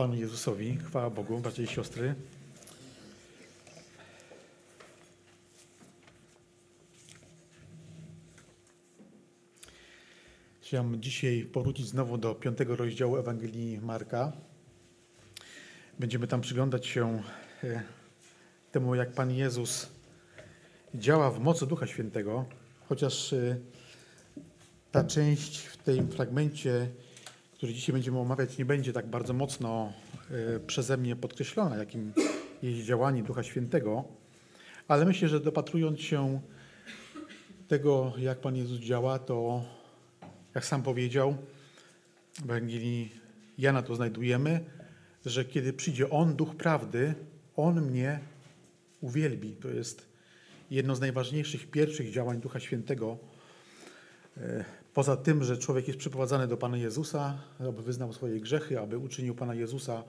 Panu Jezusowi, chwała Bogu, bracia i siostry. Chciałem dzisiaj powrócić znowu do piątego rozdziału Ewangelii Marka. Będziemy tam przyglądać się e, temu, jak Pan Jezus działa w mocy Ducha Świętego, chociaż e, ta część w tym fragmencie, który dzisiaj będziemy omawiać, nie będzie tak bardzo mocno e, przeze mnie podkreślona, jakim jest działanie Ducha Świętego, ale myślę, że dopatrując się tego, jak Pan Jezus działa, to jak sam powiedział, w Ewangelii Jana to znajdujemy, że kiedy przyjdzie On, Duch Prawdy, On mnie uwielbi. To jest jedno z najważniejszych, pierwszych działań Ducha Świętego. Poza tym, że człowiek jest przyprowadzany do Pana Jezusa, aby wyznał swoje grzechy, aby uczynił Pana Jezusa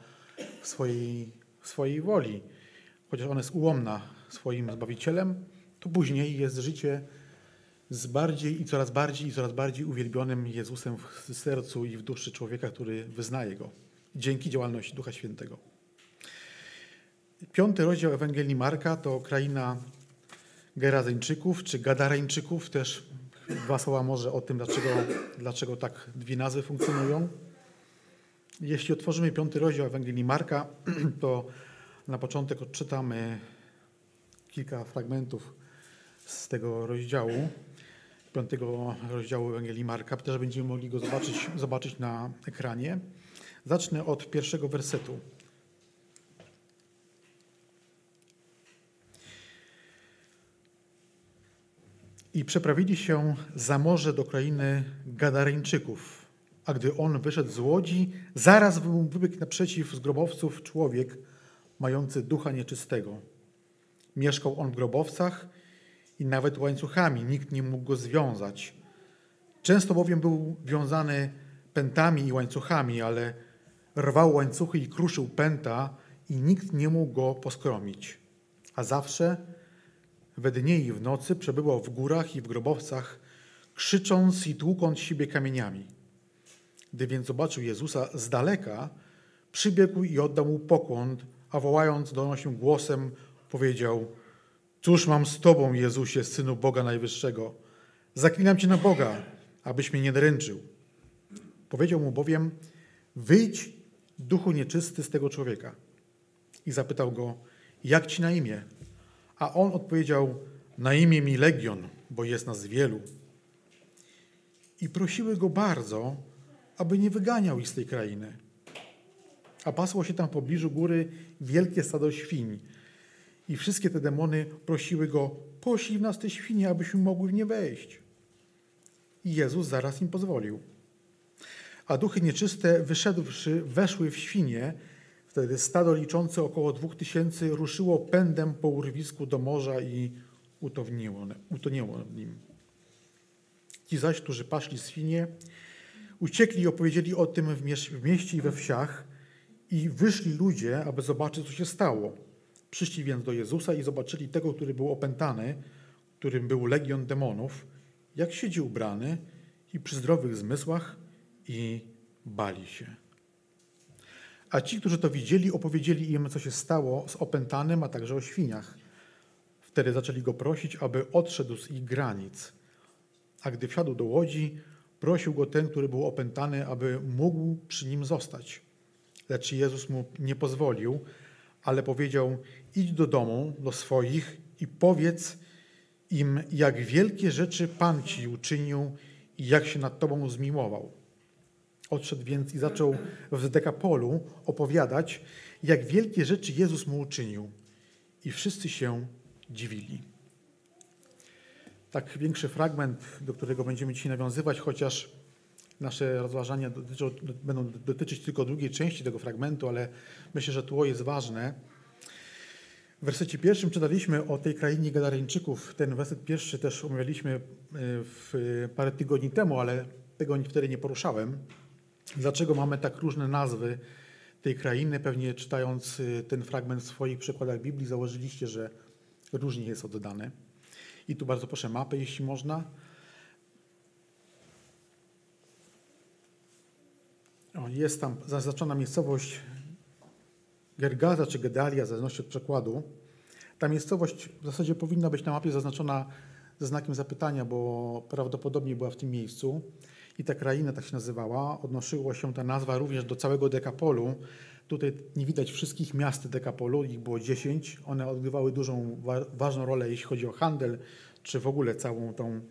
w swojej, w swojej woli, chociaż ona jest ułomna swoim Zbawicielem, to później jest życie z bardziej i coraz bardziej i coraz bardziej uwielbionym Jezusem w sercu i w duszy człowieka, który wyznaje Go. Dzięki działalności Ducha Świętego. Piąty rozdział Ewangelii Marka to kraina Gerazeńczyków czy Gadareńczyków. Też dwa słowa może o tym, dlaczego, dlaczego tak dwie nazwy funkcjonują. Jeśli otworzymy piąty rozdział Ewangelii Marka, to na początek odczytamy kilka fragmentów z tego rozdziału piątego rozdziału Ewangelii Marka, też będziemy mogli go zobaczyć, zobaczyć na ekranie. Zacznę od pierwszego wersetu. I przeprawili się za morze do krainy Gadareńczyków. A gdy on wyszedł z łodzi, zaraz wybiegł naprzeciw z grobowców człowiek mający ducha nieczystego. Mieszkał on w grobowcach i nawet łańcuchami nikt nie mógł go związać. Często bowiem był wiązany pętami i łańcuchami, ale rwał łańcuchy i kruszył pęta i nikt nie mógł go poskromić. A zawsze we dnie i w nocy przebywał w górach i w grobowcach, krzycząc i tłukąc siebie kamieniami. Gdy więc zobaczył Jezusa z daleka, przybiegł i oddał mu pokłon, a wołając donosił głosem, powiedział – Cóż mam z Tobą, Jezusie, Synu Boga Najwyższego? Zaklinam Cię na Boga, abyś mnie nie dręczył. Powiedział mu bowiem, wyjdź, duchu nieczysty z tego człowieka. I zapytał go, jak Ci na imię? A on odpowiedział, na imię mi Legion, bo jest nas wielu. I prosiły go bardzo, aby nie wyganiał ich z tej krainy. A pasło się tam w pobliżu góry wielkie stado świń, i wszystkie te demony prosiły go, poślij w nas te świnie, abyśmy mogły w nie wejść. I Jezus zaraz im pozwolił. A duchy nieczyste, wyszedłszy, weszły w świnie. Wtedy stado liczące około dwóch tysięcy ruszyło pędem po urwisku do morza i utonięło w nim. Ci zaś, którzy paszli świnie, uciekli i opowiedzieli o tym w mieście i we wsiach i wyszli ludzie, aby zobaczyć, co się stało. Przyszli więc do Jezusa i zobaczyli tego, który był opętany, którym był legion demonów, jak siedzi ubrany i przy zdrowych zmysłach i bali się. A ci, którzy to widzieli, opowiedzieli im, co się stało z opętanym, a także o świniach. Wtedy zaczęli go prosić, aby odszedł z ich granic. A gdy wsiadł do łodzi, prosił go ten, który był opętany, aby mógł przy nim zostać. Lecz Jezus mu nie pozwolił, ale powiedział: Idź do domu, do swoich i powiedz im, jak wielkie rzeczy Pan ci uczynił i jak się nad tobą zmiłował. Odszedł więc i zaczął w Dekapolu opowiadać, jak wielkie rzeczy Jezus mu uczynił. I wszyscy się dziwili. Tak większy fragment, do którego będziemy dzisiaj nawiązywać, chociaż nasze rozważania dotyczą, będą dotyczyć tylko drugiej części tego fragmentu, ale myślę, że tło jest ważne. W wersecie pierwszym czytaliśmy o tej krainie Gadareńczyków. Ten werset pierwszy też omawialiśmy e, w parę tygodni temu, ale tego wtedy nie poruszałem. Dlaczego mamy tak różne nazwy tej krainy? Pewnie czytając e, ten fragment w swoich przekładach Biblii założyliście, że różnie jest oddane. I tu bardzo proszę mapę, jeśli można. O, jest tam zaznaczona miejscowość Gergaza czy Gedalia, w zależności od przekładu. Ta miejscowość w zasadzie powinna być na mapie zaznaczona ze znakiem zapytania, bo prawdopodobnie była w tym miejscu i ta kraina tak się nazywała. Odnosiła się ta nazwa również do całego Dekapolu. Tutaj nie widać wszystkich miast Dekapolu, ich było 10. One odgrywały dużą, wa ważną rolę, jeśli chodzi o handel, czy w ogóle całą tą,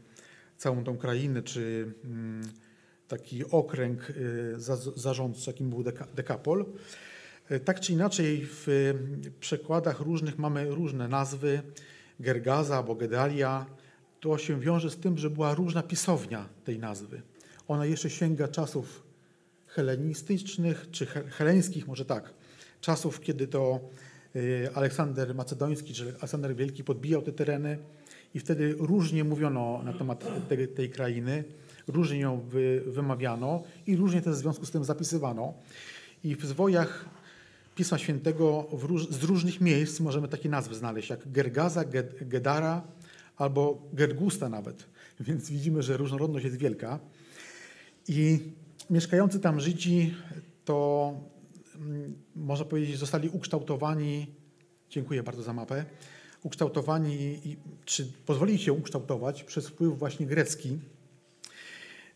całą tą krainę, czy mm, taki okręg y, za, zarządcy, jakim był Deka, Dekapol. Y, tak czy inaczej, w przekładach różnych mamy różne nazwy. Gergaza albo Gedalia. To się wiąże z tym, że była różna pisownia tej nazwy. Ona jeszcze sięga czasów helenistycznych, czy heleńskich, może tak, czasów, kiedy to y, Aleksander Macedoński, czy Aleksander Wielki podbijał te tereny i wtedy różnie mówiono na temat tej, tej krainy, różnie ją wy, wymawiano i różnie też w związku z tym zapisywano. I w zwojach Pisma Świętego róż, z różnych miejsc możemy takie nazwy znaleźć, jak Gergaza, Gedara albo Gergusta nawet. Więc widzimy, że różnorodność jest wielka. I mieszkający tam Żydzi to, mm, można powiedzieć, zostali ukształtowani, dziękuję bardzo za mapę, ukształtowani, czy pozwolili się ukształtować przez wpływ właśnie grecki.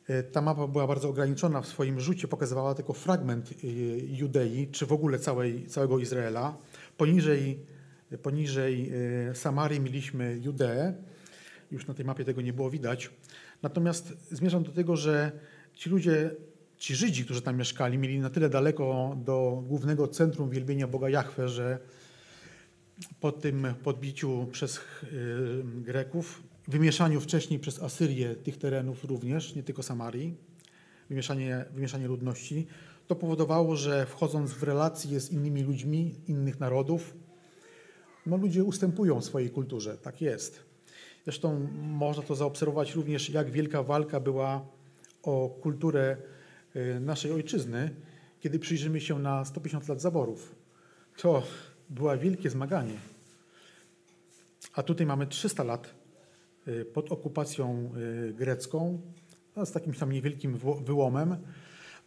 E, ta mapa była bardzo ograniczona w swoim rzucie, pokazywała tylko fragment e, Judei, czy w ogóle całej, całego Izraela. Poniżej, poniżej e, Samarii mieliśmy Judeę, już na tej mapie tego nie było widać. Natomiast zmierzam do tego, że ci ludzie, ci Żydzi, którzy tam mieszkali, mieli na tyle daleko do głównego centrum wielbienia Boga Jahwe, że po tym podbiciu przez y, Greków, wymieszaniu wcześniej przez Asyrię tych terenów również, nie tylko Samarii, wymieszanie, wymieszanie ludności, to powodowało, że wchodząc w relacje z innymi ludźmi, innych narodów, no ludzie ustępują swojej kulturze, tak jest. Zresztą można to zaobserwować również, jak wielka walka była o kulturę y, naszej ojczyzny, kiedy przyjrzymy się na 150 lat zaborów. To było wielkie zmaganie. A tutaj mamy 300 lat y, pod okupacją y, grecką, z takim tam niewielkim wyłomem,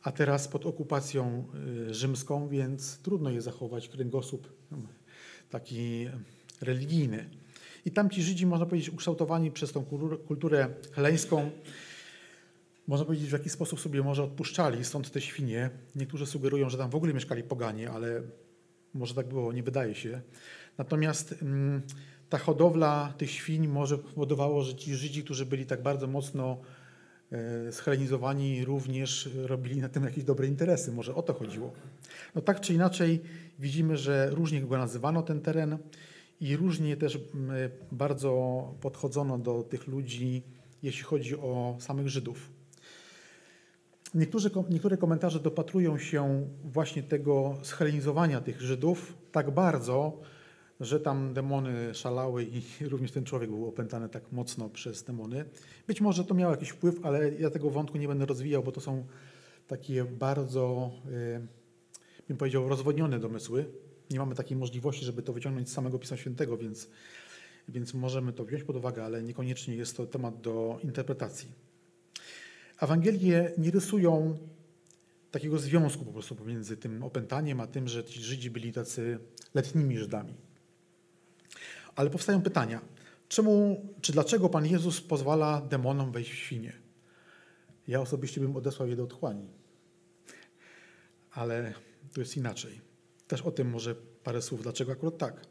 a teraz pod okupacją rzymską, więc trudno je zachować kręgosłup taki religijny. I tam ci Żydzi, można powiedzieć, ukształtowani przez tą kulturę heleńską, można powiedzieć, w jaki sposób sobie może odpuszczali, stąd te świnie. Niektórzy sugerują, że tam w ogóle mieszkali poganie, ale może tak było, nie wydaje się. Natomiast mm, ta hodowla tych świń może powodowało, że ci Żydzi, którzy byli tak bardzo mocno e, schelenizowani, również robili na tym jakieś dobre interesy. Może o to chodziło. No tak czy inaczej widzimy, że różnie go nazywano ten teren i różnie też mm, bardzo podchodzono do tych ludzi, jeśli chodzi o samych Żydów. Niektórzy, niektóre komentarze dopatrują się właśnie tego schelenizowania tych Żydów tak bardzo, że tam demony szalały i również ten człowiek był opętany tak mocno przez demony. Być może to miało jakiś wpływ, ale ja tego wątku nie będę rozwijał, bo to są takie bardzo, e, bym powiedział, rozwodnione domysły. Nie mamy takiej możliwości, żeby to wyciągnąć z samego Pisma Świętego, więc, więc możemy to wziąć pod uwagę, ale niekoniecznie jest to temat do interpretacji. Ewangelie nie rysują takiego związku po prostu pomiędzy tym opętaniem, a tym, że ci Żydzi byli tacy letnimi Żydami. Ale powstają pytania. Czemu, czy dlaczego Pan Jezus pozwala demonom wejść w świnie? Ja osobiście bym odesłał je do otchłani. Ale to jest inaczej. Też o tym może parę słów, dlaczego akurat tak.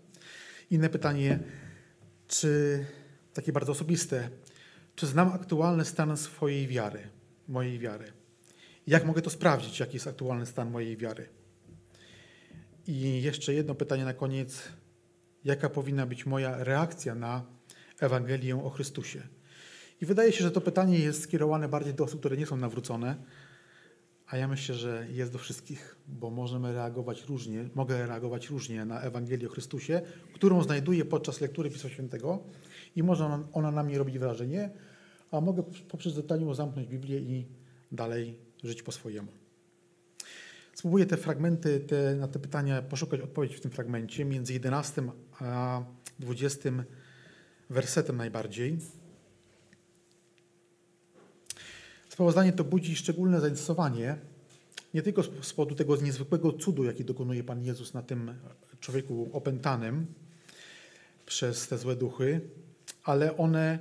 Inne pytanie, czy takie bardzo osobiste, czy znam aktualny stan swojej wiary? Mojej wiary. Jak mogę to sprawdzić, jaki jest aktualny stan mojej wiary? I jeszcze jedno pytanie na koniec. Jaka powinna być moja reakcja na Ewangelię o Chrystusie? I wydaje się, że to pytanie jest skierowane bardziej do osób, które nie są nawrócone, a ja myślę, że jest do wszystkich, bo możemy reagować różnie, mogę reagować różnie na Ewangelię o Chrystusie, którą znajduję podczas lektury Pisma Świętego i może ona, na mnie robić wrażenie, a mogę poprzez detalium zamknąć Biblię i dalej żyć po swojemu. Spróbuję te fragmenty, te, na te pytania poszukać odpowiedzi w tym fragmencie, między 11 a 20 wersetem najbardziej. Sprawozdanie to budzi szczególne zainteresowanie, Nie tylko z powodu tego niezwykłego cudu, jaki dokonuje Pan Jezus na tym człowieku opętanym przez te złe duchy, ale one,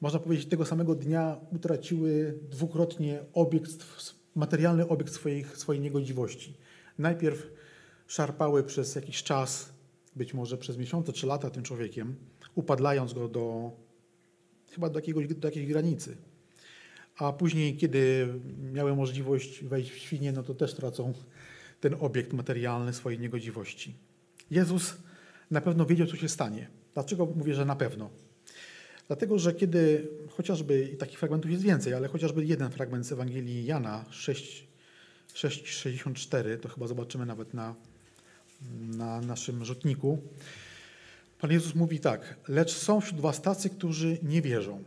można powiedzieć, tego samego dnia utraciły dwukrotnie obiekt, materialny obiekt swojej, swojej niegodziwości. Najpierw szarpały przez jakiś czas, być może przez miesiące czy lata tym człowiekiem, upadlając go do chyba do, jakiegoś, do jakiejś granicy. A później, kiedy miały możliwość wejść w świnie, no to też tracą ten obiekt materialny swojej niegodziwości. Jezus na pewno wiedział, co się stanie. Dlaczego mówię, że na pewno? Dlatego, że kiedy chociażby, i takich fragmentów jest więcej, ale chociażby jeden fragment z Ewangelii Jana 6,64, to chyba zobaczymy nawet na, na naszym rzutniku. Pan Jezus mówi tak, lecz są wśród was tacy, którzy nie wierzą.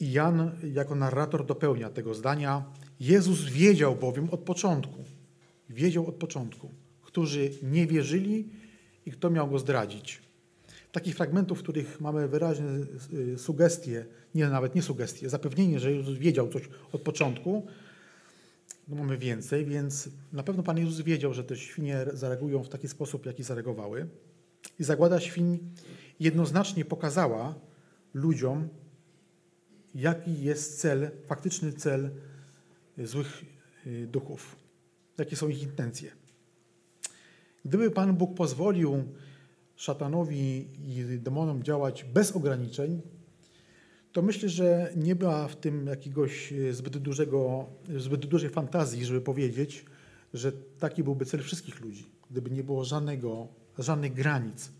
I Jan jako narrator dopełnia tego zdania. Jezus wiedział bowiem od początku, wiedział od początku, którzy nie wierzyli i kto miał go zdradzić. Takich fragmentów, w których mamy wyraźne y, sugestie, nie nawet nie sugestie, zapewnienie, że Jezus wiedział coś od początku, no mamy więcej, więc na pewno Pan Jezus wiedział, że te świnie zareagują w taki sposób, jaki zareagowały. I zagłada świń jednoznacznie pokazała ludziom, jaki jest cel, faktyczny cel złych y, duchów, jakie są ich intencje. Gdyby Pan Bóg pozwolił szatanowi i demonom działać bez ograniczeń, to myślę, że nie była w tym jakiegoś y, zbyt, dużego, zbyt dużej fantazji, żeby powiedzieć, że taki byłby cel wszystkich ludzi, gdyby nie było żadnego, żadnych granic.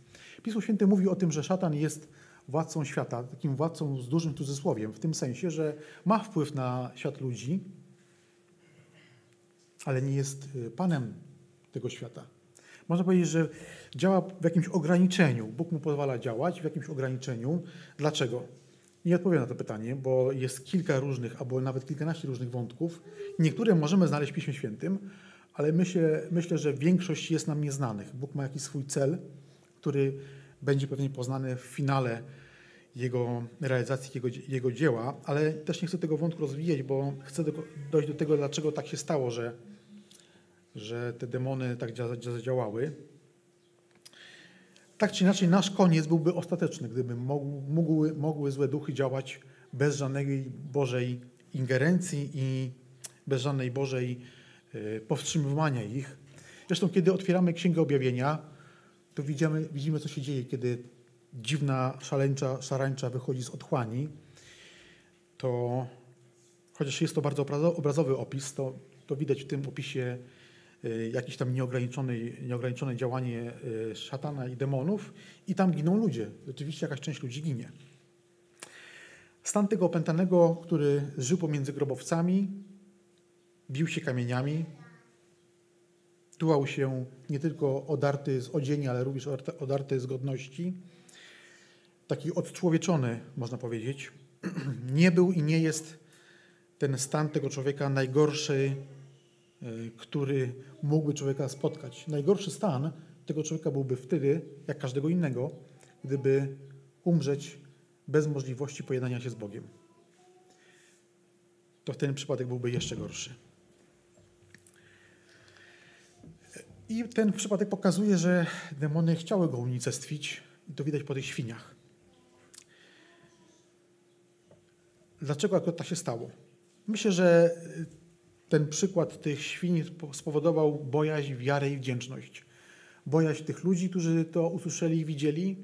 Pismo Święte mówi o tym, że szatan jest władcą świata, takim władcą z dużym cudzysłowiem, w tym sensie, że ma wpływ na świat ludzi, ale nie jest y, panem tego świata. Można powiedzieć, że działa w jakimś ograniczeniu. Bóg mu pozwala działać w jakimś ograniczeniu. Dlaczego? Nie odpowiem na to pytanie, bo jest kilka różnych, albo nawet kilkanaście różnych wątków. Niektóre możemy znaleźć w Piśmie Świętym, ale myślę, myślę, że większość jest nam nieznanych. Bóg ma jakiś swój cel, który będzie pewnie poznany w finale jego realizacji, jego, jego dzieła, ale też nie chcę tego wątku rozwijać, bo chcę do, dojść do tego, dlaczego tak się stało, że, że te demony tak zadziałały. Tak czy inaczej, nasz koniec byłby ostateczny, gdyby mogły, mogły złe duchy działać bez żadnej Bożej ingerencji i bez żadnej Bożej e, powstrzymywania ich. Zresztą, kiedy otwieramy Księgę Objawienia, to widzimy, widzimy co się dzieje, kiedy dziwna, szaleńcza, szarańcza wychodzi z otchłani, to chociaż jest to bardzo obrazowy opis, to, to widać w tym opisie jakieś tam nieograniczone, nieograniczone działanie y, szatana i demonów i tam giną ludzie. Rzeczywiście jakaś część ludzi ginie. Stan tego opętanego, który żył pomiędzy grobowcami, bił się kamieniami, tułał się nie tylko odarty z odzieni, ale również odarty z godności, taki odczłowieczony, można powiedzieć. Nie był i nie jest ten stan tego człowieka najgorszy, który mógłby człowieka spotkać. Najgorszy stan tego człowieka byłby wtedy, jak każdego innego, gdyby umrzeć bez możliwości pojednania się z Bogiem. To ten przypadek byłby jeszcze gorszy. I ten przypadek pokazuje, że demony chciały go unicestwić, i to widać po tych świniach. Dlaczego akurat tak się stało? Myślę, że ten przykład tych świń spowodował bojaźń, wiarę i wdzięczność. Bojaźń tych ludzi, którzy to usłyszeli i widzieli,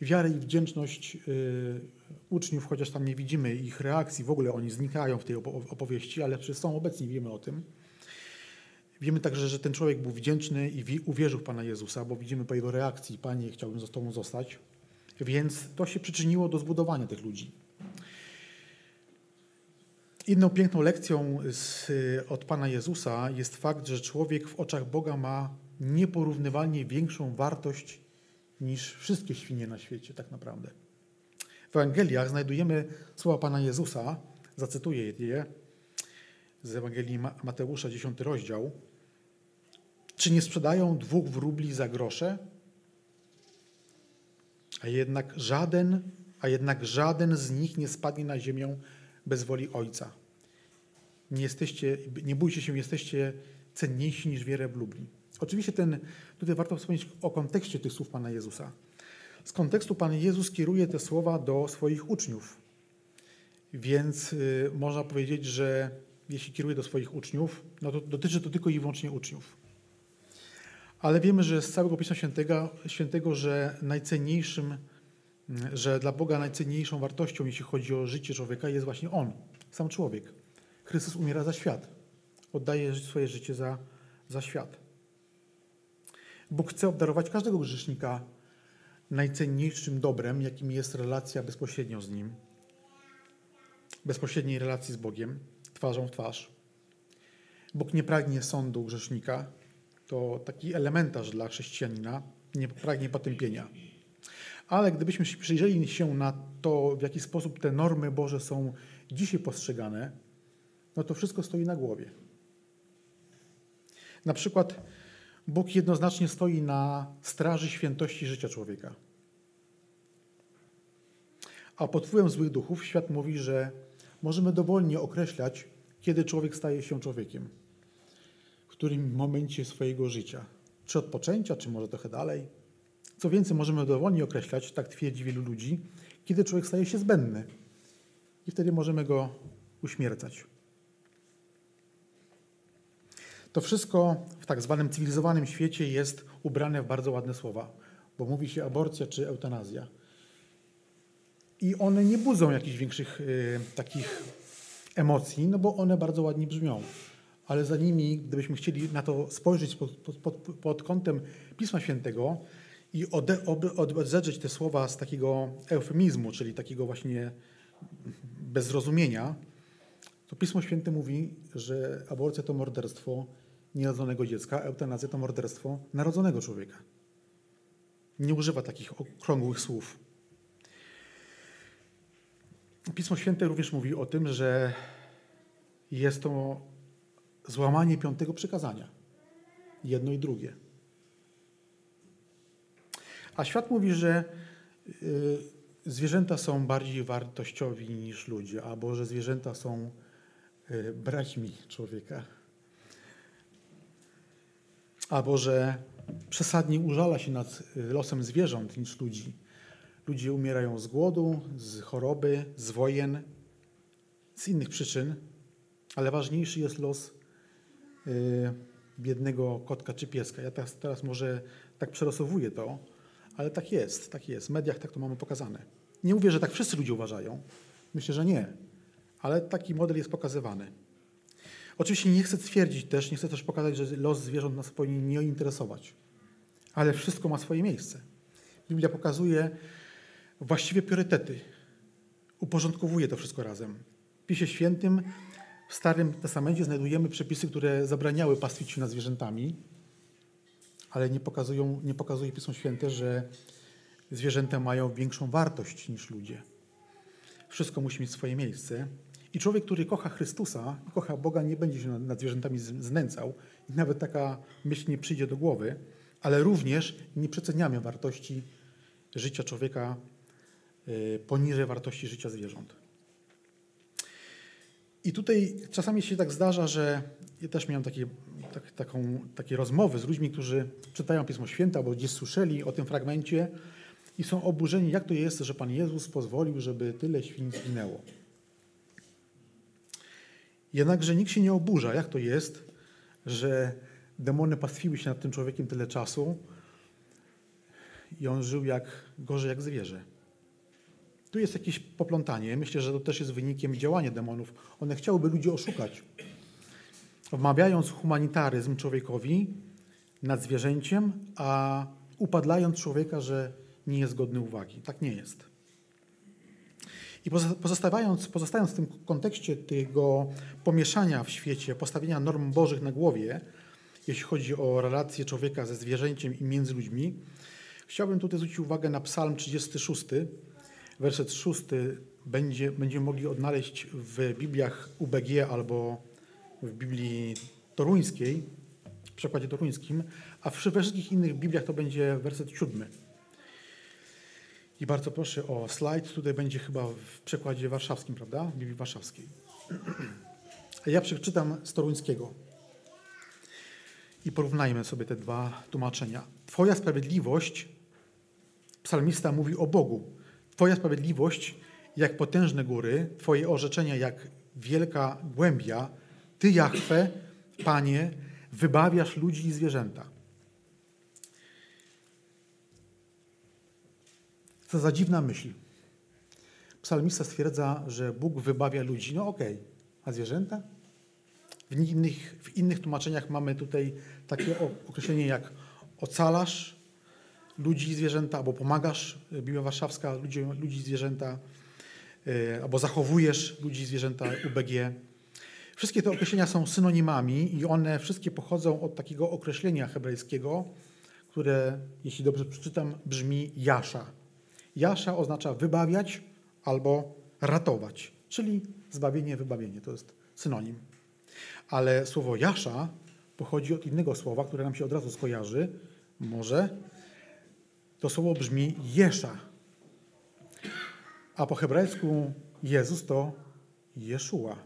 wiarę i wdzięczność y, uczniów, chociaż tam nie widzimy ich reakcji, w ogóle oni znikają w tej opowieści, ale przecież są obecni, wiemy o tym. Wiemy także, że ten człowiek był wdzięczny i uwierzył w Pana Jezusa, bo widzimy po jego reakcji, Panie, chciałbym z Tobą zostać. Więc to się przyczyniło do zbudowania tych ludzi. Inną piękną lekcją z, od Pana Jezusa jest fakt, że człowiek w oczach Boga ma nieporównywalnie większą wartość niż wszystkie świnie na świecie, tak naprawdę. W Ewangeliach znajdujemy słowa Pana Jezusa, zacytuję je z Ewangelii Mateusza, 10 rozdział. Czy nie sprzedają dwóch wróbli za grosze? A jednak żaden, a jednak żaden z nich nie spadnie na ziemię bez woli Ojca. Nie, jesteście, nie bójcie się, jesteście cenniejsi niż wiele blubli. Oczywiście ten, tutaj warto wspomnieć o kontekście tych słów Pana Jezusa. Z kontekstu Pan Jezus kieruje te słowa do swoich uczniów. Więc y, można powiedzieć, że jeśli kieruje do swoich uczniów, no to dotyczy to tylko i wyłącznie uczniów. Ale wiemy, że z całego Pisma Świętego, Świętego że najcenniejszym, że dla Boga najcenniejszą wartością, jeśli chodzi o życie człowieka, jest właśnie On, sam człowiek. Chrystus umiera za świat. Oddaje swoje życie za, za świat. Bóg chce obdarować każdego grzesznika najcenniejszym dobrem, jakim jest relacja bezpośrednio z Nim, bezpośredniej relacji z Bogiem, twarzą w twarz. Bóg nie pragnie sądu grzesznika, to taki elementarz dla chrześcijanina, nie pragnie potępienia. Ale gdybyśmy przyjrzeli się na to, w jaki sposób te normy Boże są dzisiaj postrzegane, no to wszystko stoi na głowie. Na przykład Bóg jednoznacznie stoi na straży świętości życia człowieka. A pod wpływem złych duchów świat mówi, że możemy dowolnie określać, kiedy człowiek staje się człowiekiem. W którym momencie swojego życia. Czy od poczęcia, czy może trochę dalej. Co więcej, możemy dowolnie określać, tak twierdzi wielu ludzi, kiedy człowiek staje się zbędny. I wtedy możemy go uśmiercać. To wszystko w tak zwanym cywilizowanym świecie jest ubrane w bardzo ładne słowa, bo mówi się aborcja czy eutanazja. I one nie budzą jakichś większych y, takich emocji, no bo one bardzo ładnie brzmią. Ale za nimi, gdybyśmy chcieli na to spojrzeć pod, pod, pod kątem Pisma Świętego i ode, te słowa z takiego eufemizmu, czyli takiego właśnie bezrozumienia, to Pismo Święte mówi, że aborcja to morderstwo nierodzonego dziecka, eutanazja to morderstwo narodzonego człowieka. Nie używa takich okrągłych słów. Pismo Święte również mówi o tym, że jest to złamanie piątego przykazania. Jedno i drugie. A świat mówi, że y, zwierzęta są bardziej wartościowi niż ludzie, albo że zwierzęta są y, braćmi człowieka albo że przesadnie użala się nad y, losem zwierząt niż ludzi. Ludzie umierają z głodu, z choroby, z wojen, z innych przyczyn, ale ważniejszy jest los biednego kotka czy pieska. Ja teraz, teraz może tak przerosowuję to, ale tak jest, tak jest. W mediach tak to mamy pokazane. Nie mówię, że tak wszyscy ludzie uważają. Myślę, że nie, ale taki model jest pokazywany. Oczywiście nie chcę twierdzić też, nie chcę też pokazać, że los zwierząt nas powinien nie interesować. Ale wszystko ma swoje miejsce. Biblia pokazuje właściwie priorytety. Uporządkowuje to wszystko razem. W Pisie Świętym w Starym Testamencie znajdujemy przepisy, które zabraniały pastwić się nad zwierzętami, ale nie, pokazują, nie pokazuje Pismo Święte, że zwierzęta mają większą wartość niż ludzie. Wszystko musi mieć swoje miejsce i człowiek, który kocha Chrystusa i kocha Boga, nie będzie się nad zwierzętami znęcał. I nawet taka myśl nie przyjdzie do głowy, ale również nie przeceniamy wartości życia człowieka y, poniżej wartości życia zwierząt. I tutaj czasami się tak zdarza, że ja też miałem takie, tak, taką, takie rozmowy z ludźmi, którzy czytają Pismo Święte albo gdzieś słyszeli o tym fragmencie i są oburzeni, jak to jest, że Pan Jezus pozwolił, żeby tyle świń zginęło. Jednakże nikt się nie oburza, jak to jest, że demony pastwiły się nad tym człowiekiem tyle czasu i on żył jak gorzej jak zwierzę. Tu jest jakieś poplątanie. Myślę, że to też jest wynikiem działania demonów. One chciałyby ludzi oszukać. Wmawiając humanitaryzm człowiekowi nad zwierzęciem, a upadlając człowieka, że nie jest godny uwagi. Tak nie jest. I pozostając, pozostając w tym kontekście tego pomieszania w świecie, postawienia norm bożych na głowie, jeśli chodzi o relacje człowieka ze zwierzęciem i między ludźmi, chciałbym tutaj zwrócić uwagę na Psalm 36, werset 6 będzie, będziemy mogli odnaleźć w Bibliach UBG albo w Biblii toruńskiej, w przekładzie toruńskim, a w wszystkich innych Bibliach to będzie werset 7. I bardzo proszę o slajd. Tutaj będzie chyba w przekładzie warszawskim, prawda? Biblii warszawskiej. Ja przeczytam z toruńskiego. I porównajmy sobie te dwa tłumaczenia. Twoja sprawiedliwość, psalmista mówi o Bogu. Twoja sprawiedliwość jak potężne góry, Twoje orzeczenia jak wielka głębia. Ty, Jachwę, Panie, wybawiasz ludzi i zwierzęta. Co za dziwna myśl. Psalmista stwierdza, że Bóg wybawia ludzi. No okej, okay. a zwierzęta? W innych, w innych tłumaczeniach mamy tutaj takie określenie jak ocalasz ludzi i zwierzęta, albo pomagasz, Biblia Warszawska, ludzi, ludzi i zwierzęta, e, albo zachowujesz ludzi i zwierzęta, UBG. Wszystkie te określenia są synonimami i one wszystkie pochodzą od takiego określenia hebrajskiego, które, jeśli dobrze przeczytam, brzmi jasza. Jasza oznacza wybawiać albo ratować, czyli zbawienie, wybawienie. To jest synonim. Ale słowo jasza pochodzi od innego słowa, które nam się od razu skojarzy. Może to słowo brzmi jesza. A po hebrajsku Jezus to Jeszua.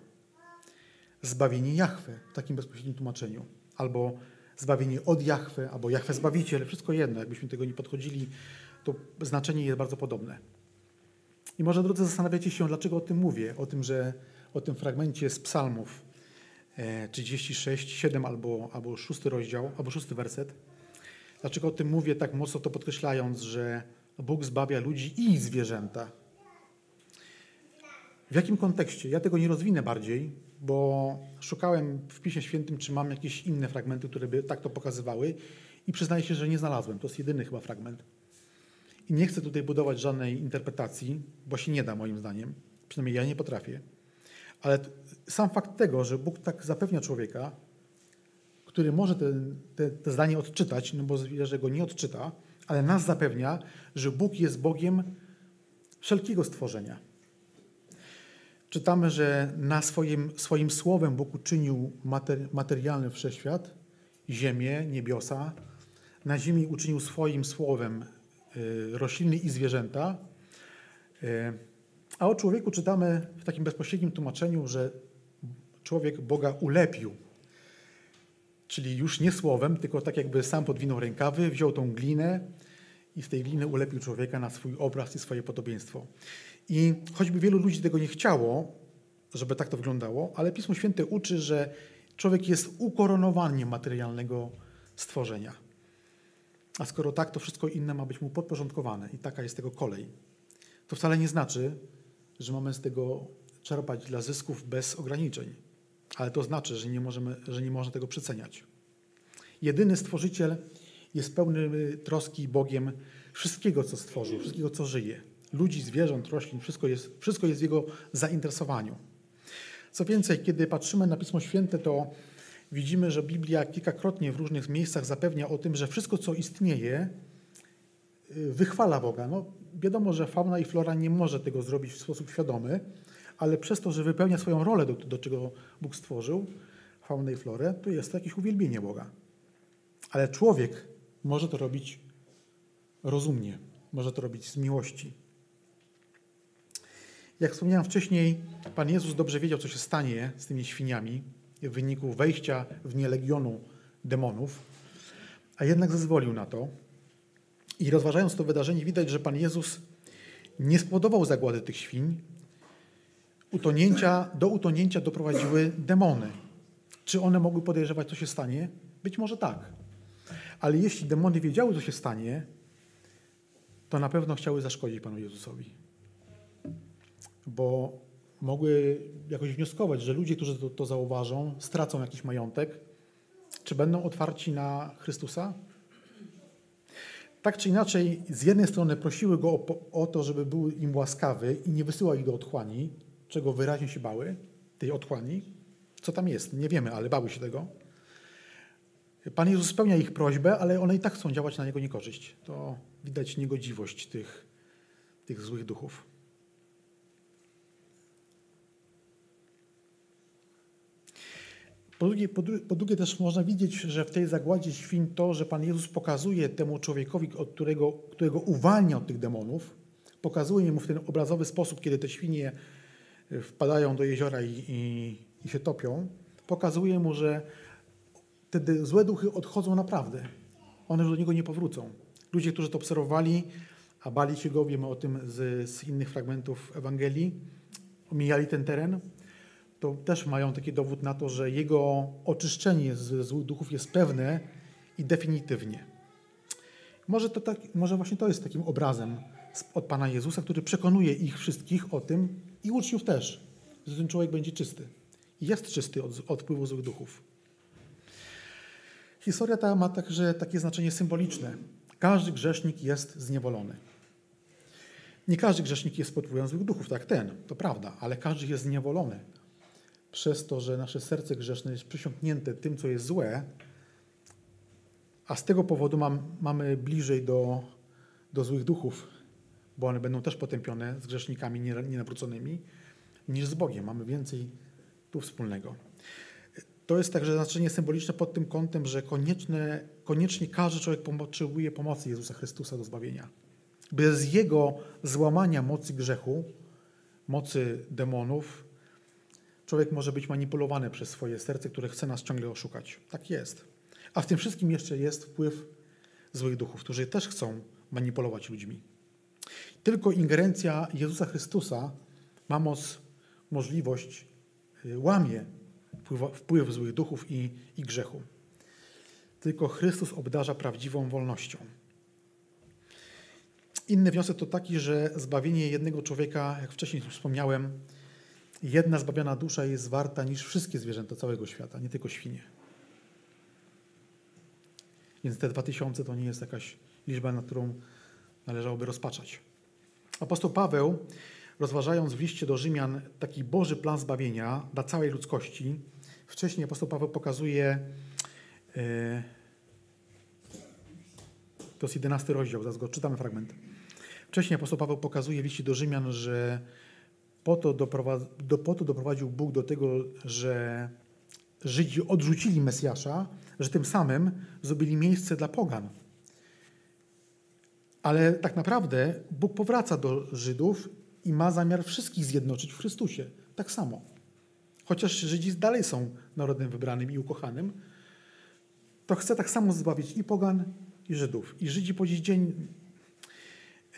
Zbawienie Jahwe w takim bezpośrednim tłumaczeniu. Albo zbawienie od Jahwe, albo Jahwe Zbawiciel. Wszystko jedno. Jakbyśmy tego nie podchodzili, to znaczenie jest bardzo podobne. I może, drodzy, zastanawiacie się, dlaczego o tym mówię. O tym, że o tym fragmencie z psalmów 36, 7 albo, albo 6 rozdział, albo 6 werset. Dlaczego o tym mówię tak mocno to podkreślając, że Bóg zbawia ludzi i zwierzęta? W jakim kontekście? Ja tego nie rozwinę bardziej, bo szukałem w Piśmie Świętym, czy mam jakieś inne fragmenty, które by tak to pokazywały i przyznaję się, że nie znalazłem. To jest jedyny chyba fragment. I nie chcę tutaj budować żadnej interpretacji, bo się nie da moim zdaniem. Przynajmniej ja nie potrafię. Ale sam fakt tego, że Bóg tak zapewnia człowieka, który może te, te, te zdanie odczytać, no bo że go nie odczyta, ale nas zapewnia, że Bóg jest Bogiem wszelkiego stworzenia. Czytamy, że na swoim, swoim słowem Bóg uczynił mater, materialny wszechświat, ziemię, niebiosa. Na ziemi uczynił swoim słowem y, rośliny i zwierzęta. Y, a o człowieku czytamy w takim bezpośrednim tłumaczeniu, że człowiek Boga ulepił. Czyli już nie słowem, tylko tak jakby sam podwinął rękawy, wziął tą glinę i z tej gliny ulepił człowieka na swój obraz i swoje podobieństwo. I choćby wielu ludzi tego nie chciało, żeby tak to wyglądało, ale Pismo Święte uczy, że człowiek jest ukoronowaniem materialnego stworzenia. A skoro tak, to wszystko inne ma być mu podporządkowane i taka jest tego kolej. To wcale nie znaczy, że mamy z tego czerpać dla zysków bez ograniczeń. Ale to znaczy, że nie, możemy, że nie można tego przeceniać. Jedyny Stworzyciel jest pełny troski Bogiem wszystkiego, co stworzył, wszystkiego, co żyje. Ludzi, zwierząt, roślin, wszystko jest, wszystko jest w Jego zainteresowaniu. Co więcej, kiedy patrzymy na Pismo Święte, to widzimy, że Biblia kilkakrotnie w różnych miejscach zapewnia o tym, że wszystko, co istnieje, wychwala Boga. No, wiadomo, że fauna i flora nie może tego zrobić w sposób świadomy, ale przez to, że wypełnia swoją rolę, do, do czego Bóg stworzył, faunę i florę, to jest to jakieś uwielbienie Boga. Ale człowiek może to robić rozumnie, może to robić z miłości. Jak wspomniałem wcześniej, Pan Jezus dobrze wiedział, co się stanie z tymi świniami w wyniku wejścia w nie legionu demonów, a jednak zezwolił na to. I rozważając to wydarzenie, widać, że Pan Jezus nie spodował zagłady tych świń. Utonięcia, do utonięcia doprowadziły demony. Czy one mogły podejrzewać, co się stanie? Być może tak. Ale jeśli demony wiedziały, co się stanie, to na pewno chciały zaszkodzić Panu Jezusowi. Bo mogły jakoś wnioskować, że ludzie, którzy to, to zauważą, stracą jakiś majątek. Czy będą otwarci na Chrystusa? tak czy inaczej, z jednej strony prosiły go o, o, to, żeby był im łaskawy i nie wysyłał ich do otchłani, czego wyraźnie się bały, tej otchłani. Co tam jest? Nie wiemy, ale bały się tego. Pan Jezus spełnia ich prośbę, ale one i tak chcą działać na Niego niekorzyść. To widać niegodziwość tych, tych złych duchów. Po drugie, po, po drugie, też można widzieć, że w tej zagładzie świń to, że Pan Jezus pokazuje temu człowiekowi, od którego, którego uwalnia od tych demonów, pokazuje mu w ten obrazowy sposób, kiedy te świnie wpadają do jeziora i, i, i się topią, pokazuje mu, że wtedy złe duchy odchodzą naprawdę. One już do niego nie powrócą. Ludzie, którzy to obserwowali, a bali się go, wiemy o tym z, z innych fragmentów Ewangelii, omijali ten teren, to też mają taki dowód na to, że jego oczyszczenie z złych duchów jest pewne i definitywnie. Może, to tak, może właśnie to jest takim obrazem od Pana Jezusa, który przekonuje ich wszystkich o tym i uczniów też, że ten człowiek będzie czysty. Jest czysty od, od wpływu złych duchów. Historia ta ma także takie znaczenie symboliczne. Każdy grzesznik jest zniewolony. Nie każdy grzesznik jest pod wpływem złych duchów, tak ten, to prawda, ale każdy jest zniewolony. Przez to, że nasze serce grzeszne jest przysiągnięte tym, co jest złe, a z tego powodu mam, mamy bliżej do, do złych duchów, bo one będą też potępione z grzesznikami nienawróconymi, niż z Bogiem. Mamy więcej tu wspólnego. To jest także znaczenie symboliczne pod tym kątem, że konieczne, koniecznie każdy człowiek potrzebuje pomocy Jezusa Chrystusa do zbawienia. Bez Jego złamania mocy grzechu, mocy demonów, człowiek może być manipulowany przez swoje serce, które chce nas ciągle oszukać. Tak jest. A w tym wszystkim jeszcze jest wpływ złych duchów, którzy też chcą manipulować ludźmi. Tylko ingerencja Jezusa Chrystusa ma moc, możliwość, y, łamie wpływ złych duchów i, i grzechu. Tylko Chrystus obdarza prawdziwą wolnością. Inny wniosek to taki, że zbawienie jednego człowieka, jak wcześniej wspomniałem, jedna zbawiona dusza jest warta niż wszystkie zwierzęta całego świata, nie tylko świnie. Więc te dwa tysiące to nie jest jakaś liczba, na którą należałoby rozpaczać. Apostoł Paweł, rozważając w liście do Rzymian taki Boży plan zbawienia dla całej ludzkości, wcześniej apostoł Paweł pokazuje, e, to jest jedenasty rozdział, zaraz go czytamy fragment. Wcześniej apostoł Paweł pokazuje w liście do Rzymian, że po to, do, po to doprowadził Bóg do tego, że Żydzi odrzucili Mesjasza, że tym samym zrobili miejsce dla pogan. Ale tak naprawdę Bóg powraca do Żydów i ma zamiar wszystkich zjednoczyć w Chrystusie. Tak samo. Chociaż Żydzi dalej są narodem wybranym i ukochanym, to chce tak samo zbawić i pogan, i Żydów. I Żydzi po dziś dzień,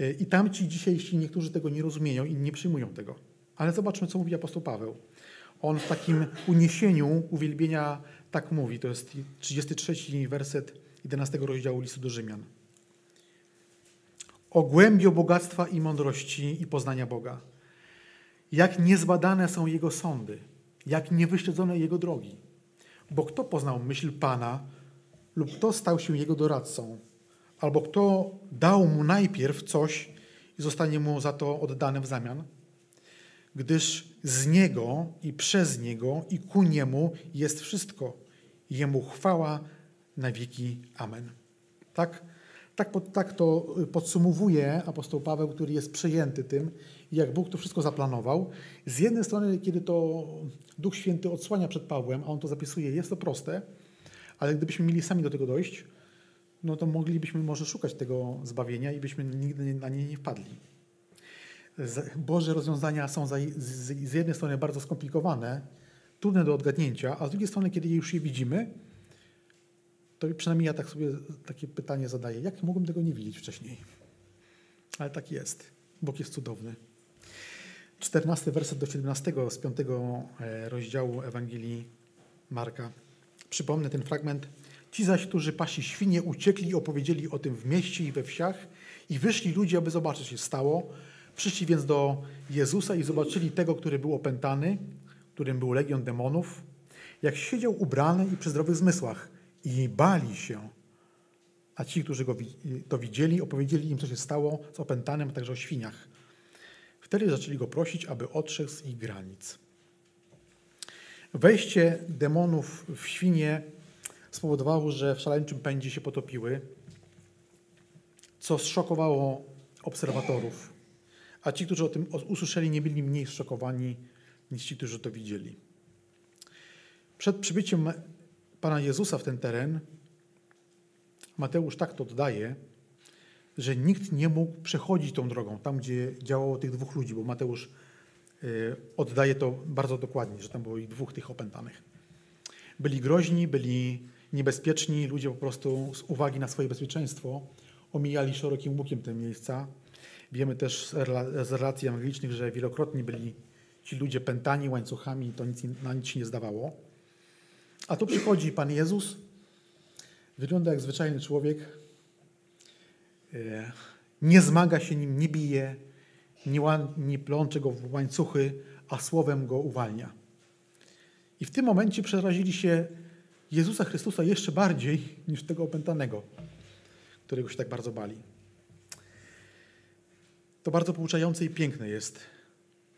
e, i tamci dzisiejsi niektórzy tego nie rozumieją i nie przyjmują tego. Ale zobaczmy, co mówi apostoł Paweł. On w takim uniesieniu uwielbienia tak mówi. To jest 33 werset 11 rozdziału listu do Rzymian. O bogactwa i mądrości i poznania Boga. Jak niezbadane są Jego sądy, jak niewyśledzone Jego drogi. Bo kto poznał myśl Pana lub kto stał się Jego doradcą, albo kto dał Mu najpierw coś i zostanie Mu za to oddane w zamian? gdyż z Niego i przez Niego i ku Niemu jest wszystko. Jemu chwała na wieki. Amen. Tak, tak, tak to podsumowuje apostoł Paweł, który jest przejęty tym, jak Bóg to wszystko zaplanował. Z jednej strony, kiedy to Duch Święty odsłania przed Pawłem, a on to zapisuje, jest to proste, ale gdybyśmy mieli sami do tego dojść, no to moglibyśmy może szukać tego zbawienia i byśmy nigdy na nie nie wpadli. Boże rozwiązania są z jednej strony bardzo skomplikowane, trudne do odgadnięcia, a z drugiej strony, kiedy już je widzimy, to przynajmniej ja tak sobie takie pytanie zadaję. Jak mogłem tego nie widzieć wcześniej? Ale tak jest. Bóg jest cudowny. 14 werset do 17 z 5 e, rozdziału Ewangelii Marka. Przypomnę ten fragment. Ci zaś, którzy pasi świnie, uciekli i opowiedzieli o tym w mieście i we wsiach i wyszli ludzie, aby zobaczyć, co się stało. Przyszli więc do Jezusa i zobaczyli tego, który był opętany, którym był legion demonów, jak siedział ubrany i przy zdrowych zmysłach i bali się. A ci, którzy go to widzieli, opowiedzieli im, co się stało z opętanym, a także o świniach. Wtedy zaczęli go prosić, aby odszedł z ich granic. Wejście demonów w świnie spowodowało, że w szaleńczym pędzie się potopiły, co zszokowało obserwatorów a ci, którzy o tym usłyszeli, nie byli mniej zszokowani niż ci, którzy to widzieli. Przed przybyciem Pana Jezusa w ten teren Mateusz tak to oddaje, że nikt nie mógł przechodzić tą drogą, tam gdzie działało tych dwóch ludzi, bo Mateusz y, oddaje to bardzo dokładnie, że tam było ich dwóch tych opętanych. Byli groźni, byli niebezpieczni, ludzie po prostu z uwagi na swoje bezpieczeństwo omijali szerokim łukiem te miejsca. Wiemy też z relacji ewangelicznych, że wielokrotnie byli ci ludzie pętani łańcuchami, to nic, na nic się nie zdawało. A tu przychodzi Pan Jezus, wygląda jak zwyczajny człowiek, e, nie zmaga się nim, nie bije, nie, nie plącze go w łańcuchy, a słowem go uwalnia. I w tym momencie przerazili się Jezusa Chrystusa jeszcze bardziej niż tego opętanego, którego się tak bardzo bali. To bardzo pouczające i piękne jest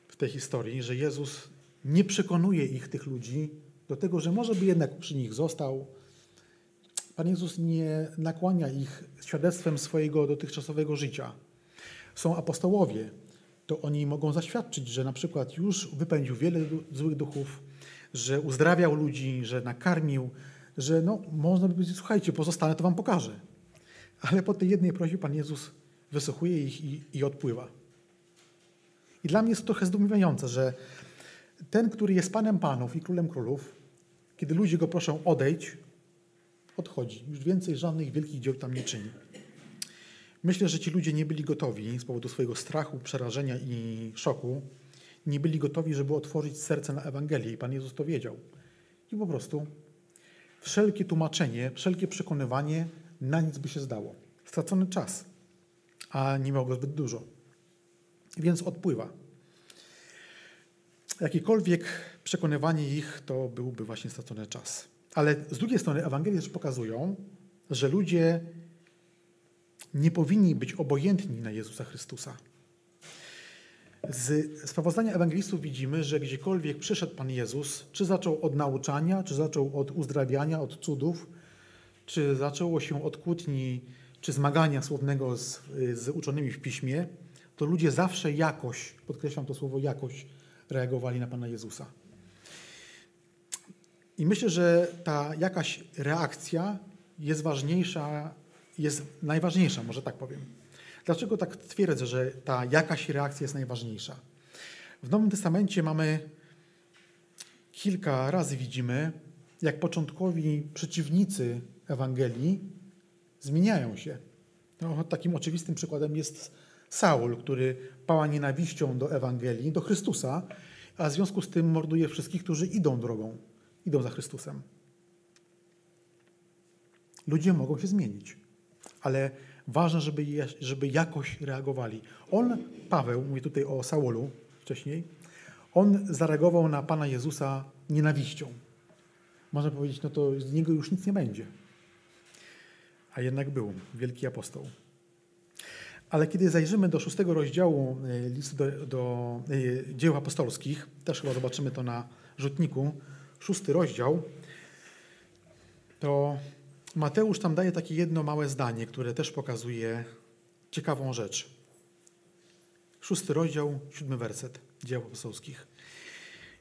w tej historii, że Jezus nie przekonuje ich, tych ludzi, do tego, że może by jednak przy nich został. Pan Jezus nie nakłania ich świadectwem swojego dotychczasowego życia. Są apostołowie, to oni mogą zaświadczyć, że na przykład już wypędził wiele złych duchów, że uzdrawiał ludzi, że nakarmił, że no, można by powiedzieć, słuchajcie, pozostanę, to wam pokażę. Ale po tej jednej prośbie Pan Jezus wysłuchuje ich i, i odpływa. I dla mnie jest to trochę zdumiewające, że ten, który jest Panem Panów i Królem Królów, kiedy ludzie go proszą odejść, odchodzi. Już więcej żadnych wielkich dzieł tam nie czyni. Myślę, że ci ludzie nie byli gotowi z powodu swojego strachu, przerażenia i szoku, nie byli gotowi, żeby otworzyć serce na Ewangelię i Pan Jezus to wiedział. I po prostu wszelkie tłumaczenie, wszelkie przekonywanie na nic by się zdało. Stracony czas, a nie miał go zbyt dużo. Więc odpływa. Jakiekolwiek przekonywanie ich to byłby właśnie stracony czas. Ale z drugiej strony Ewangelie też pokazują, że ludzie nie powinni być obojętni na Jezusa Chrystusa. Z sprawozdania ewangelistów widzimy, że gdziekolwiek przyszedł Pan Jezus, czy zaczął od nauczania, czy zaczął od uzdrawiania, od cudów, czy zaczęło się od kłótni, czy zmagania słownego z, z uczonymi w piśmie, to ludzie zawsze jakoś, podkreślam to słowo jakoś, reagowali na Pana Jezusa. I myślę, że ta jakaś reakcja jest ważniejsza, jest najważniejsza, może tak powiem. Dlaczego tak twierdzę, że ta jakaś reakcja jest najważniejsza? W Nowym Testamencie mamy kilka razy widzimy, jak początkowi przeciwnicy Ewangelii zmieniają się. No, takim oczywistym przykładem jest Saul, który pała nienawiścią do Ewangelii, do Chrystusa, a w związku z tym morduje wszystkich, którzy idą drogą, idą za Chrystusem. Ludzie mogą się zmienić, ale ważne, żeby, żeby jakoś reagowali. On, Paweł, mówię tutaj o Saulu wcześniej, on zareagował na Pana Jezusa nienawiścią. Można powiedzieć, no to z niego już nic nie będzie. A jednak był wielki apostoł. Ale kiedy zajrzymy do szóstego rozdziału e, listu do, do e, dzieł apostolskich, też chyba zobaczymy to na rzutniku, szósty rozdział, to Mateusz tam daje takie jedno małe zdanie, które też pokazuje ciekawą rzecz. Szósty rozdział, siódmy werset dzieł apostolskich.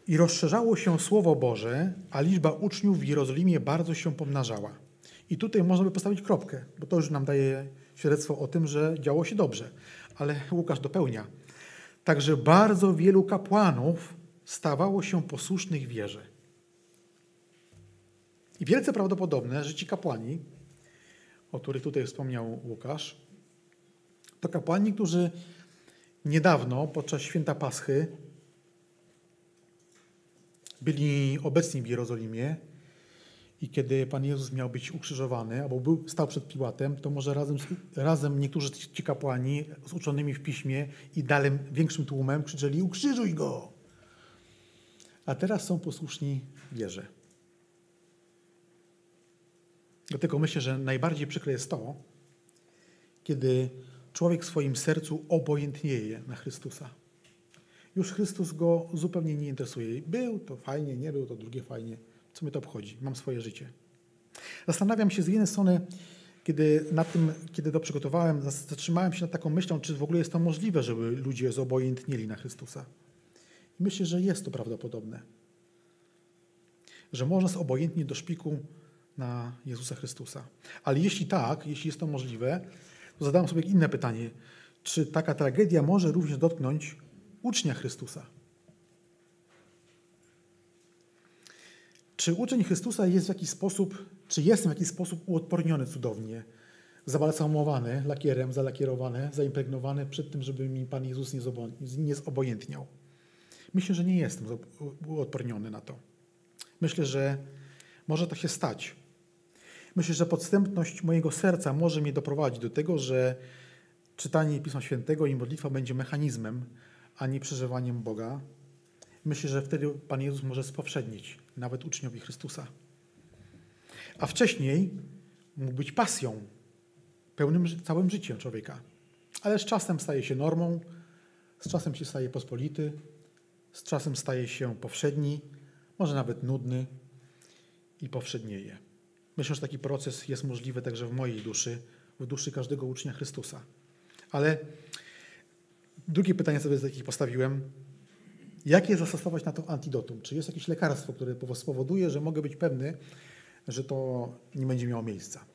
I rozszerzało się Słowo Boże, a liczba uczniów w Jerozolimie bardzo się pomnażała. I tutaj można by postawić kropkę, bo to już nam daje świadectwo o tym, że działo się dobrze. Ale Łukasz dopełnia. Także bardzo wielu kapłanów stawało się posłusznych wierze. I wielce prawdopodobne, że ci kapłani, o których tutaj wspomniał Łukasz, to kapłani, którzy niedawno podczas święta Paschy byli obecni w Jerozolimie i kiedy Pan Jezus miał być ukrzyżowany, albo był, stał przed Piłatem, to może razem, razem niektórzy ci kapłani z uczonymi w piśmie i dalej większym tłumem krzyczeli ukrzyżuj go! A teraz są posłuszni wierze. Dlatego myślę, że najbardziej przykre jest to, kiedy człowiek w swoim sercu obojętnieje na Chrystusa. Już Chrystus go zupełnie nie interesuje. Był to fajnie, nie był to drugie fajnie. Co mnie to obchodzi? Mam swoje życie. Zastanawiam się z jednej strony, kiedy na tym, kiedy to przygotowałem, zatrzymałem się nad taką myślą, czy w ogóle jest to możliwe, żeby ludzie zobojętnieli na Chrystusa. I myślę, że jest to prawdopodobne. Że można zobojętnieć do szpiku na Jezusa Chrystusa. Ale jeśli tak, jeśli jest to możliwe, to zadam sobie inne pytanie. Czy taka tragedia może również dotknąć ucznia Chrystusa? Czy uczeń Chrystusa jest w jakiś sposób, czy jest w jakiś sposób uodporniony cudownie, zabalsamowany lakierem, zalakierowane, zaimpregnowane przed tym, żeby mi Pan Jezus nie zobojętniał? Myślę, że nie jestem uodporniony na to. Myślę, że może to się stać. Myślę, że podstępność mojego serca może mnie doprowadzić do tego, że czytanie Pisma Świętego i modlitwa będzie mechanizmem, a nie przeżywaniem Boga. Myślę, że wtedy Pan Jezus może spowszednić nawet uczniowi Chrystusa. A wcześniej mógł być pasją, pełnym całym życiem człowieka. Ale z czasem staje się normą, z czasem się staje pospolity, z czasem staje się powszedni, może nawet nudny i powszednieje. Myślę, że taki proces jest możliwy także w mojej duszy, w duszy każdego ucznia Chrystusa. Ale drugie pytanie sobie takie postawiłem. Jakie zastosować na to antidotum? Czy jest jakieś lekarstwo, które spowoduje, że mogę być pewny, że to nie będzie miało miejsca?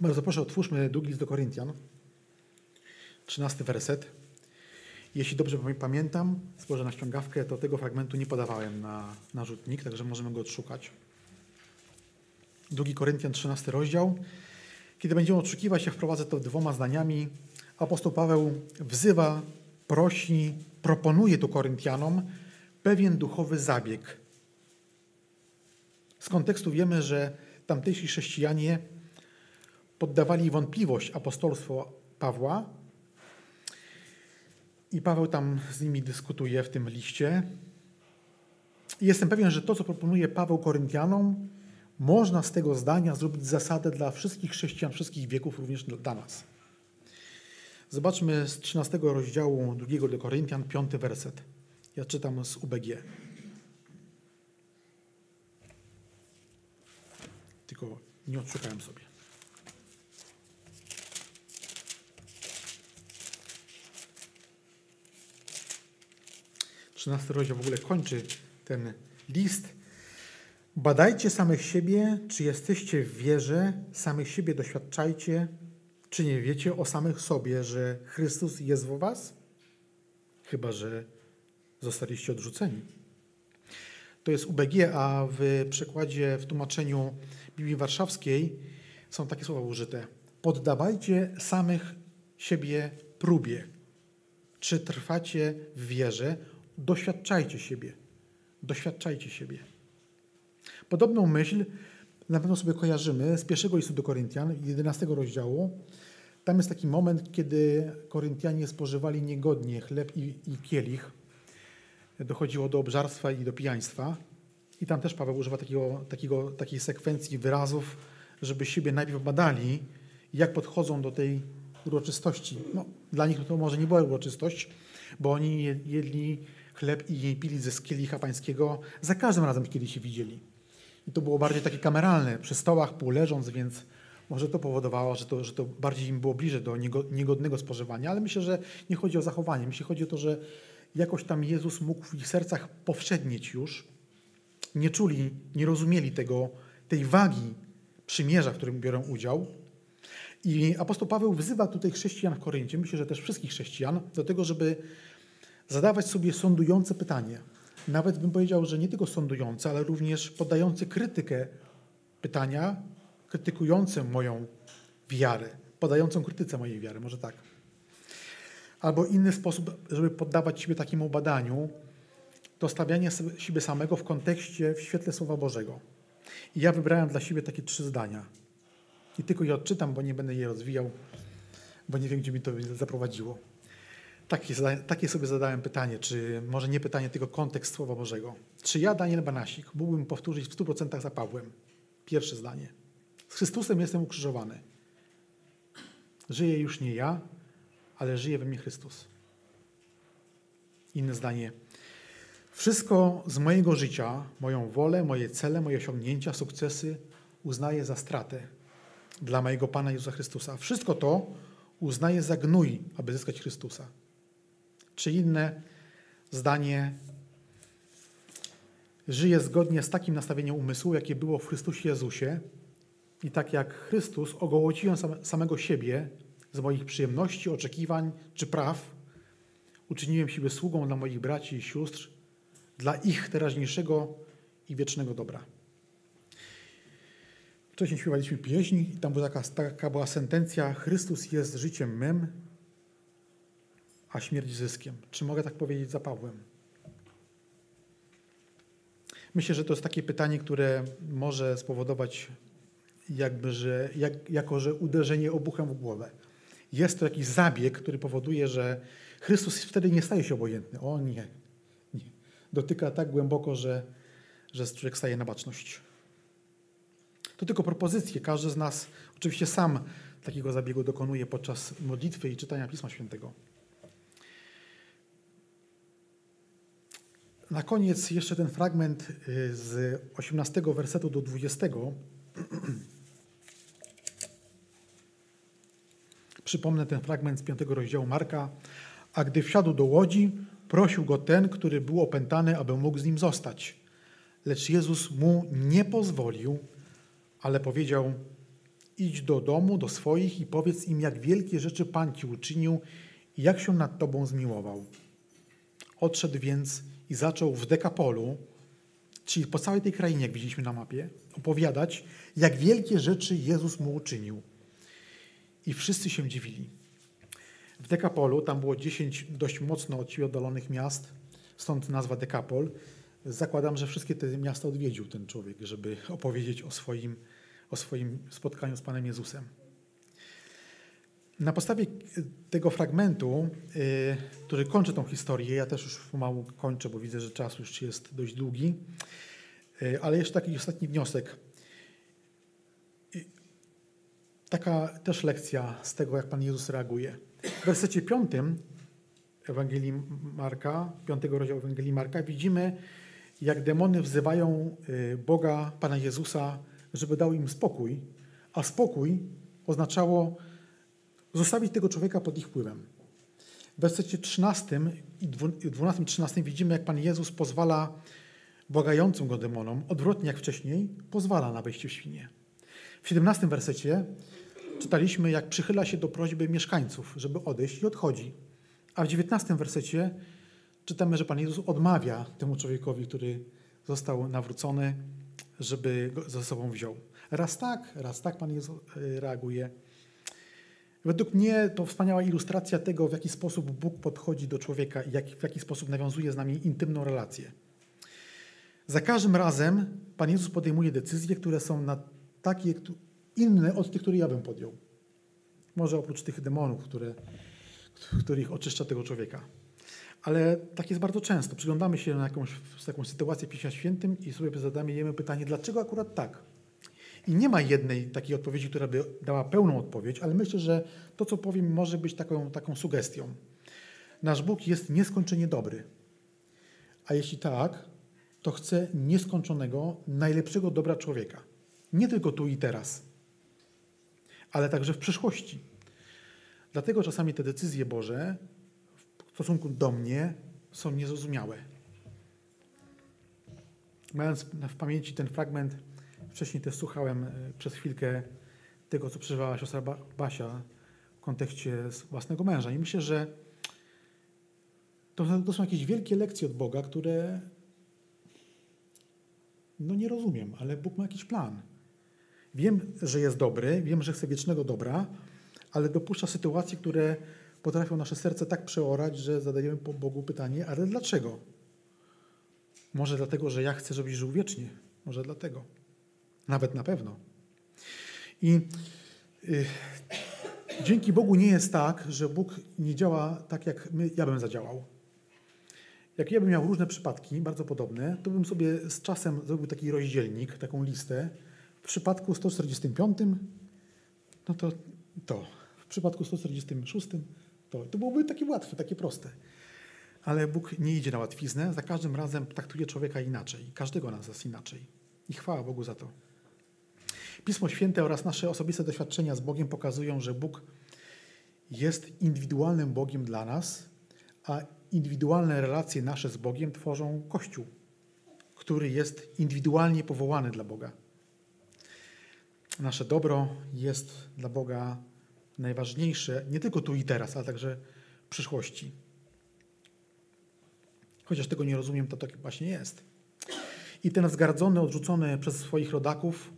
Bardzo proszę, otwórzmy drugi list do Koryntian, 13 werset. Jeśli dobrze pamiętam, spojrzę na ściągawkę, to tego fragmentu nie podawałem na, na rzutnik, także możemy go odszukać. 2 Koryntian 13 rozdział. Kiedy będziemy odszukiwać, ja wprowadzę to dwoma zdaniami. Apostoł Paweł wzywa, prosi, proponuje tu Koryntianom pewien duchowy zabieg. Z kontekstu wiemy, że tamtejsi chrześcijanie poddawali wątpliwość apostolstwo Pawła i Paweł tam z nimi dyskutuje w tym liście. Jestem pewien, że to, co proponuje Paweł Koryntianom, można z tego zdania zrobić zasadę dla wszystkich chrześcijan, wszystkich wieków, również dla nas. Zobaczmy z 13 rozdziału 2 do Koryntian, 5 werset. Ja czytam z UBG. Tylko nie odszukałem sobie. 13 rozdział w ogóle kończy ten list. Badajcie samych siebie, czy jesteście w wierze, samych siebie doświadczajcie, czy nie wiecie o samych sobie, że Chrystus jest w was? Chyba, że zostaliście odrzuceni. To jest UBG, a w przekładzie, w tłumaczeniu Biblii Warszawskiej są takie słowa użyte. Poddawajcie samych siebie próbie. Czy trwacie w wierze? Doświadczajcie siebie. Doświadczajcie siebie. Podobną myśl na pewno sobie kojarzymy z pierwszego listu do Koryntian, 11 rozdziału. Tam jest taki moment, kiedy Koryntianie spożywali niegodnie chleb i, i kielich. Dochodziło do obżarstwa i do pijaństwa. I tam też Paweł używa takiego, takiego, takiej sekwencji wyrazów, żeby siebie najpierw badali, jak podchodzą do tej uroczystości. No, dla nich to może nie była uroczystość, bo oni jedli chleb i pili ze kielicha pańskiego, za każdym razem kiedy się widzieli. I to było bardziej takie kameralne, przy stołach półleżąc, więc może to powodowało, że to, że to bardziej im było bliżej do niegodnego spożywania, ale myślę, że nie chodzi o zachowanie. Myślę, chodzi o to, że jakoś tam Jezus mógł w ich sercach powszednieć już. Nie czuli, nie rozumieli tego, tej wagi przymierza, w którym biorą udział. I apostoł Paweł wzywa tutaj chrześcijan w Koryncie, myślę, że też wszystkich chrześcijan, do tego, żeby zadawać sobie sądujące pytanie. Nawet bym powiedział, że nie tylko sądujące, ale również podające krytykę pytania, krytykujące moją wiarę, podającą krytyce mojej wiary, może tak. Albo inny sposób, żeby poddawać siebie takiemu badaniu, to stawianie siebie samego w kontekście, w świetle Słowa Bożego. I ja wybrałem dla siebie takie trzy zdania. I tylko je odczytam, bo nie będę je rozwijał, bo nie wiem, gdzie mi to zaprowadziło. Takie, takie sobie zadałem pytanie, czy może nie pytanie, tylko kontekst Słowa Bożego. Czy ja, Daniel Banasik, mógłbym powtórzyć w 100% za Pawłem? Pierwsze zdanie. Z Chrystusem jestem ukrzyżowany. Żyję już nie ja, ale żyje we mnie Chrystus. Inne zdanie. Wszystko z mojego życia, moją wolę, moje cele, moje osiągnięcia, sukcesy uznaję za stratę dla mojego Pana Jezusa Chrystusa. Wszystko to uznaję za gnój, aby zyskać Chrystusa. Czy inne zdanie żyje zgodnie z takim nastawieniem umysłu, jakie było w Chrystusie Jezusie i tak jak Chrystus ogołociłem samego siebie z moich przyjemności, oczekiwań czy praw, uczyniłem siebie sługą dla moich braci i sióstr, dla ich teraźniejszego i wiecznego dobra. Wcześniej śpiewaliśmy pieśń i tam była taka, taka była sentencja Chrystus jest życiem mym, a śmierć zyskiem. Czy mogę tak powiedzieć za Pawłem? Myślę, że to jest takie pytanie, które może spowodować jakby, że, jak, jako, że uderzenie obuchem w głowę. Jest to jakiś zabieg, który powoduje, że Chrystus wtedy nie staje się obojętny. O nie, nie. Dotyka tak głęboko, że, że człowiek staje na baczność. To tylko propozycje. Każdy z nas oczywiście sam takiego zabiegu dokonuje podczas modlitwy i czytania Pisma Świętego. Na koniec jeszcze ten fragment y, z 18 wersetu do 20. Przypomnę ten fragment z 5 rozdziału Marka. A gdy wsiadł do łodzi, prosił go ten, który był opętany, aby mógł z nim zostać. Lecz Jezus mu nie pozwolił, ale powiedział: Idź do domu, do swoich i powiedz im, jak wielkie rzeczy Pan ci uczynił i jak się nad tobą zmiłował. Odszedł więc i zaczął w Dekapolu, czyli po całej tej krainie, jak widzieliśmy na mapie, opowiadać, jak wielkie rzeczy Jezus mu uczynił. I wszyscy się dziwili. W Dekapolu tam było 10 dość mocno od siebie oddalonych miast, stąd nazwa Dekapol. Zakładam, że wszystkie te miasta odwiedził ten człowiek, żeby opowiedzieć o swoim, o swoim spotkaniu z Panem Jezusem. Na podstawie tego fragmentu, y, który kończy tą historię, ja też już pomału kończę, bo widzę, że czas już jest dość długi, y, ale jeszcze taki ostatni wniosek. Taka też lekcja z tego, jak Pan Jezus reaguje. W wersecie piątym Ewangelii Marka, piątego rozdziału Ewangelii Marka, widzimy, jak demony wzywają Boga, Pana Jezusa, żeby dał im spokój, a spokój oznaczało zostawić tego człowieka pod ich wpływem. W wersecie 13 i 12-13 widzimy, jak Pan Jezus pozwala błagającym go demonom, odwrotnie jak wcześniej, pozwala na wejście w świnie. W 17 wersecie czytaliśmy, jak przychyla się do prośby mieszkańców, żeby odejść i odchodzi. A w 19 wersecie czytamy, że Pan Jezus odmawia temu człowiekowi, który został nawrócony, żeby go ze sobą wziął. Raz tak, raz tak Pan Jezus e, reaguje. Według mnie to wspaniała ilustracja tego, w jaki sposób Bóg podchodzi do człowieka i jak, w jaki sposób nawiązuje z nami intymną relację. Za każdym razem Pan Jezus podejmuje decyzje, które są na takie inne od tych, które ja bym podjął. Może oprócz tych demonów, które, których oczyszcza tego człowieka. Ale tak jest bardzo często. Przyglądamy się na jakąś, jakąś sytuację w Piśmie Świętym i sobie zadajemy pytanie, dlaczego akurat tak? I nie ma jednej takiej odpowiedzi, która by dała pełną odpowiedź, ale myślę, że to, co powiem, może być taką, taką sugestią. Nasz Bóg jest nieskończenie dobry. A jeśli tak, to chce nieskończonego, najlepszego dobra człowieka. Nie tylko tu i teraz, ale także w przyszłości. Dlatego czasami te decyzje Boże w stosunku do mnie są niezrozumiałe. Mając w pamięci ten fragment Wcześniej też słuchałem e, przez chwilkę tego, co przeżywała siostra Basia w kontekście własnego męża. I myślę, że to, są jakieś wielkie lekcje od Boga, które no nie rozumiem, ale Bóg ma jakiś plan. Wiem, że jest dobry, wiem, że chce wiecznego dobra, ale dopuszcza sytuacje, które potrafią nasze serce tak przeorać, że zadajemy Bogu pytanie, ale dlaczego? Może dlatego, że ja chcę, żebyś żył wiecznie. Może dlatego. Nawet na pewno. I y, dzięki Bogu nie jest tak, że Bóg nie działa tak, jak my, ja bym zadziałał. Jak ja bym miał różne przypadki, bardzo podobne, to bym sobie z czasem zrobił taki rozdzielnik, taką listę. W przypadku 145, no to to. W przypadku 146, to. To byłoby takie łatwe, takie proste. Ale Bóg nie idzie na łatwiznę, za każdym razem traktuje człowieka inaczej, każdego nas inaczej. I chwała Bogu za to. Pismo Święte oraz nasze osobiste doświadczenia z Bogiem pokazują, że Bóg jest indywidualnym Bogiem dla nas, a indywidualne relacje nasze z Bogiem tworzą Kościół, który jest indywidualnie powołany dla Boga. Nasze dobro jest dla Boga najważniejsze nie tylko tu i teraz, ale także w przyszłości. Chociaż tego nie rozumiem, to tak właśnie jest. I ten wzgardzony, odrzucony przez swoich rodaków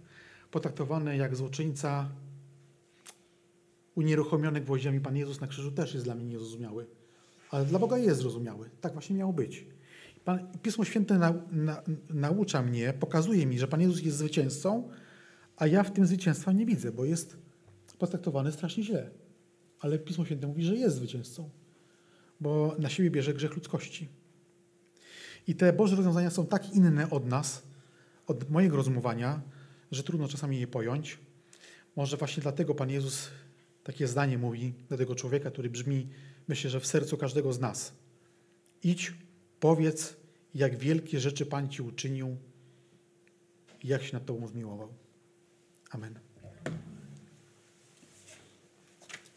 potraktowany jak złoczyńca unieruchomiony gwoździami Pan Jezus na krzyżu też jest dla mnie niezrozumiały. Ale dla Boga jest zrozumiały. Tak właśnie miało być. Pan, Pismo Święte na, na, naucza mnie, pokazuje mi, że Pan Jezus jest zwycięzcą, a ja w tym zwycięstwa nie widzę, bo jest potraktowany strasznie źle. Ale Pismo Święte mówi, że jest zwycięzcą, bo na siebie bierze grzech ludzkości. I te Boże rozwiązania są tak inne od nas, od mojego rozumowania, że trudno czasami je pojąć. Może właśnie dlatego Pan Jezus takie zdanie mówi do tego człowieka, który brzmi, myślę, że w sercu każdego z nas. Idź, powiedz, jak wielkie rzeczy Pan Ci uczynił jak się nad Tobą zmiłował. Amen.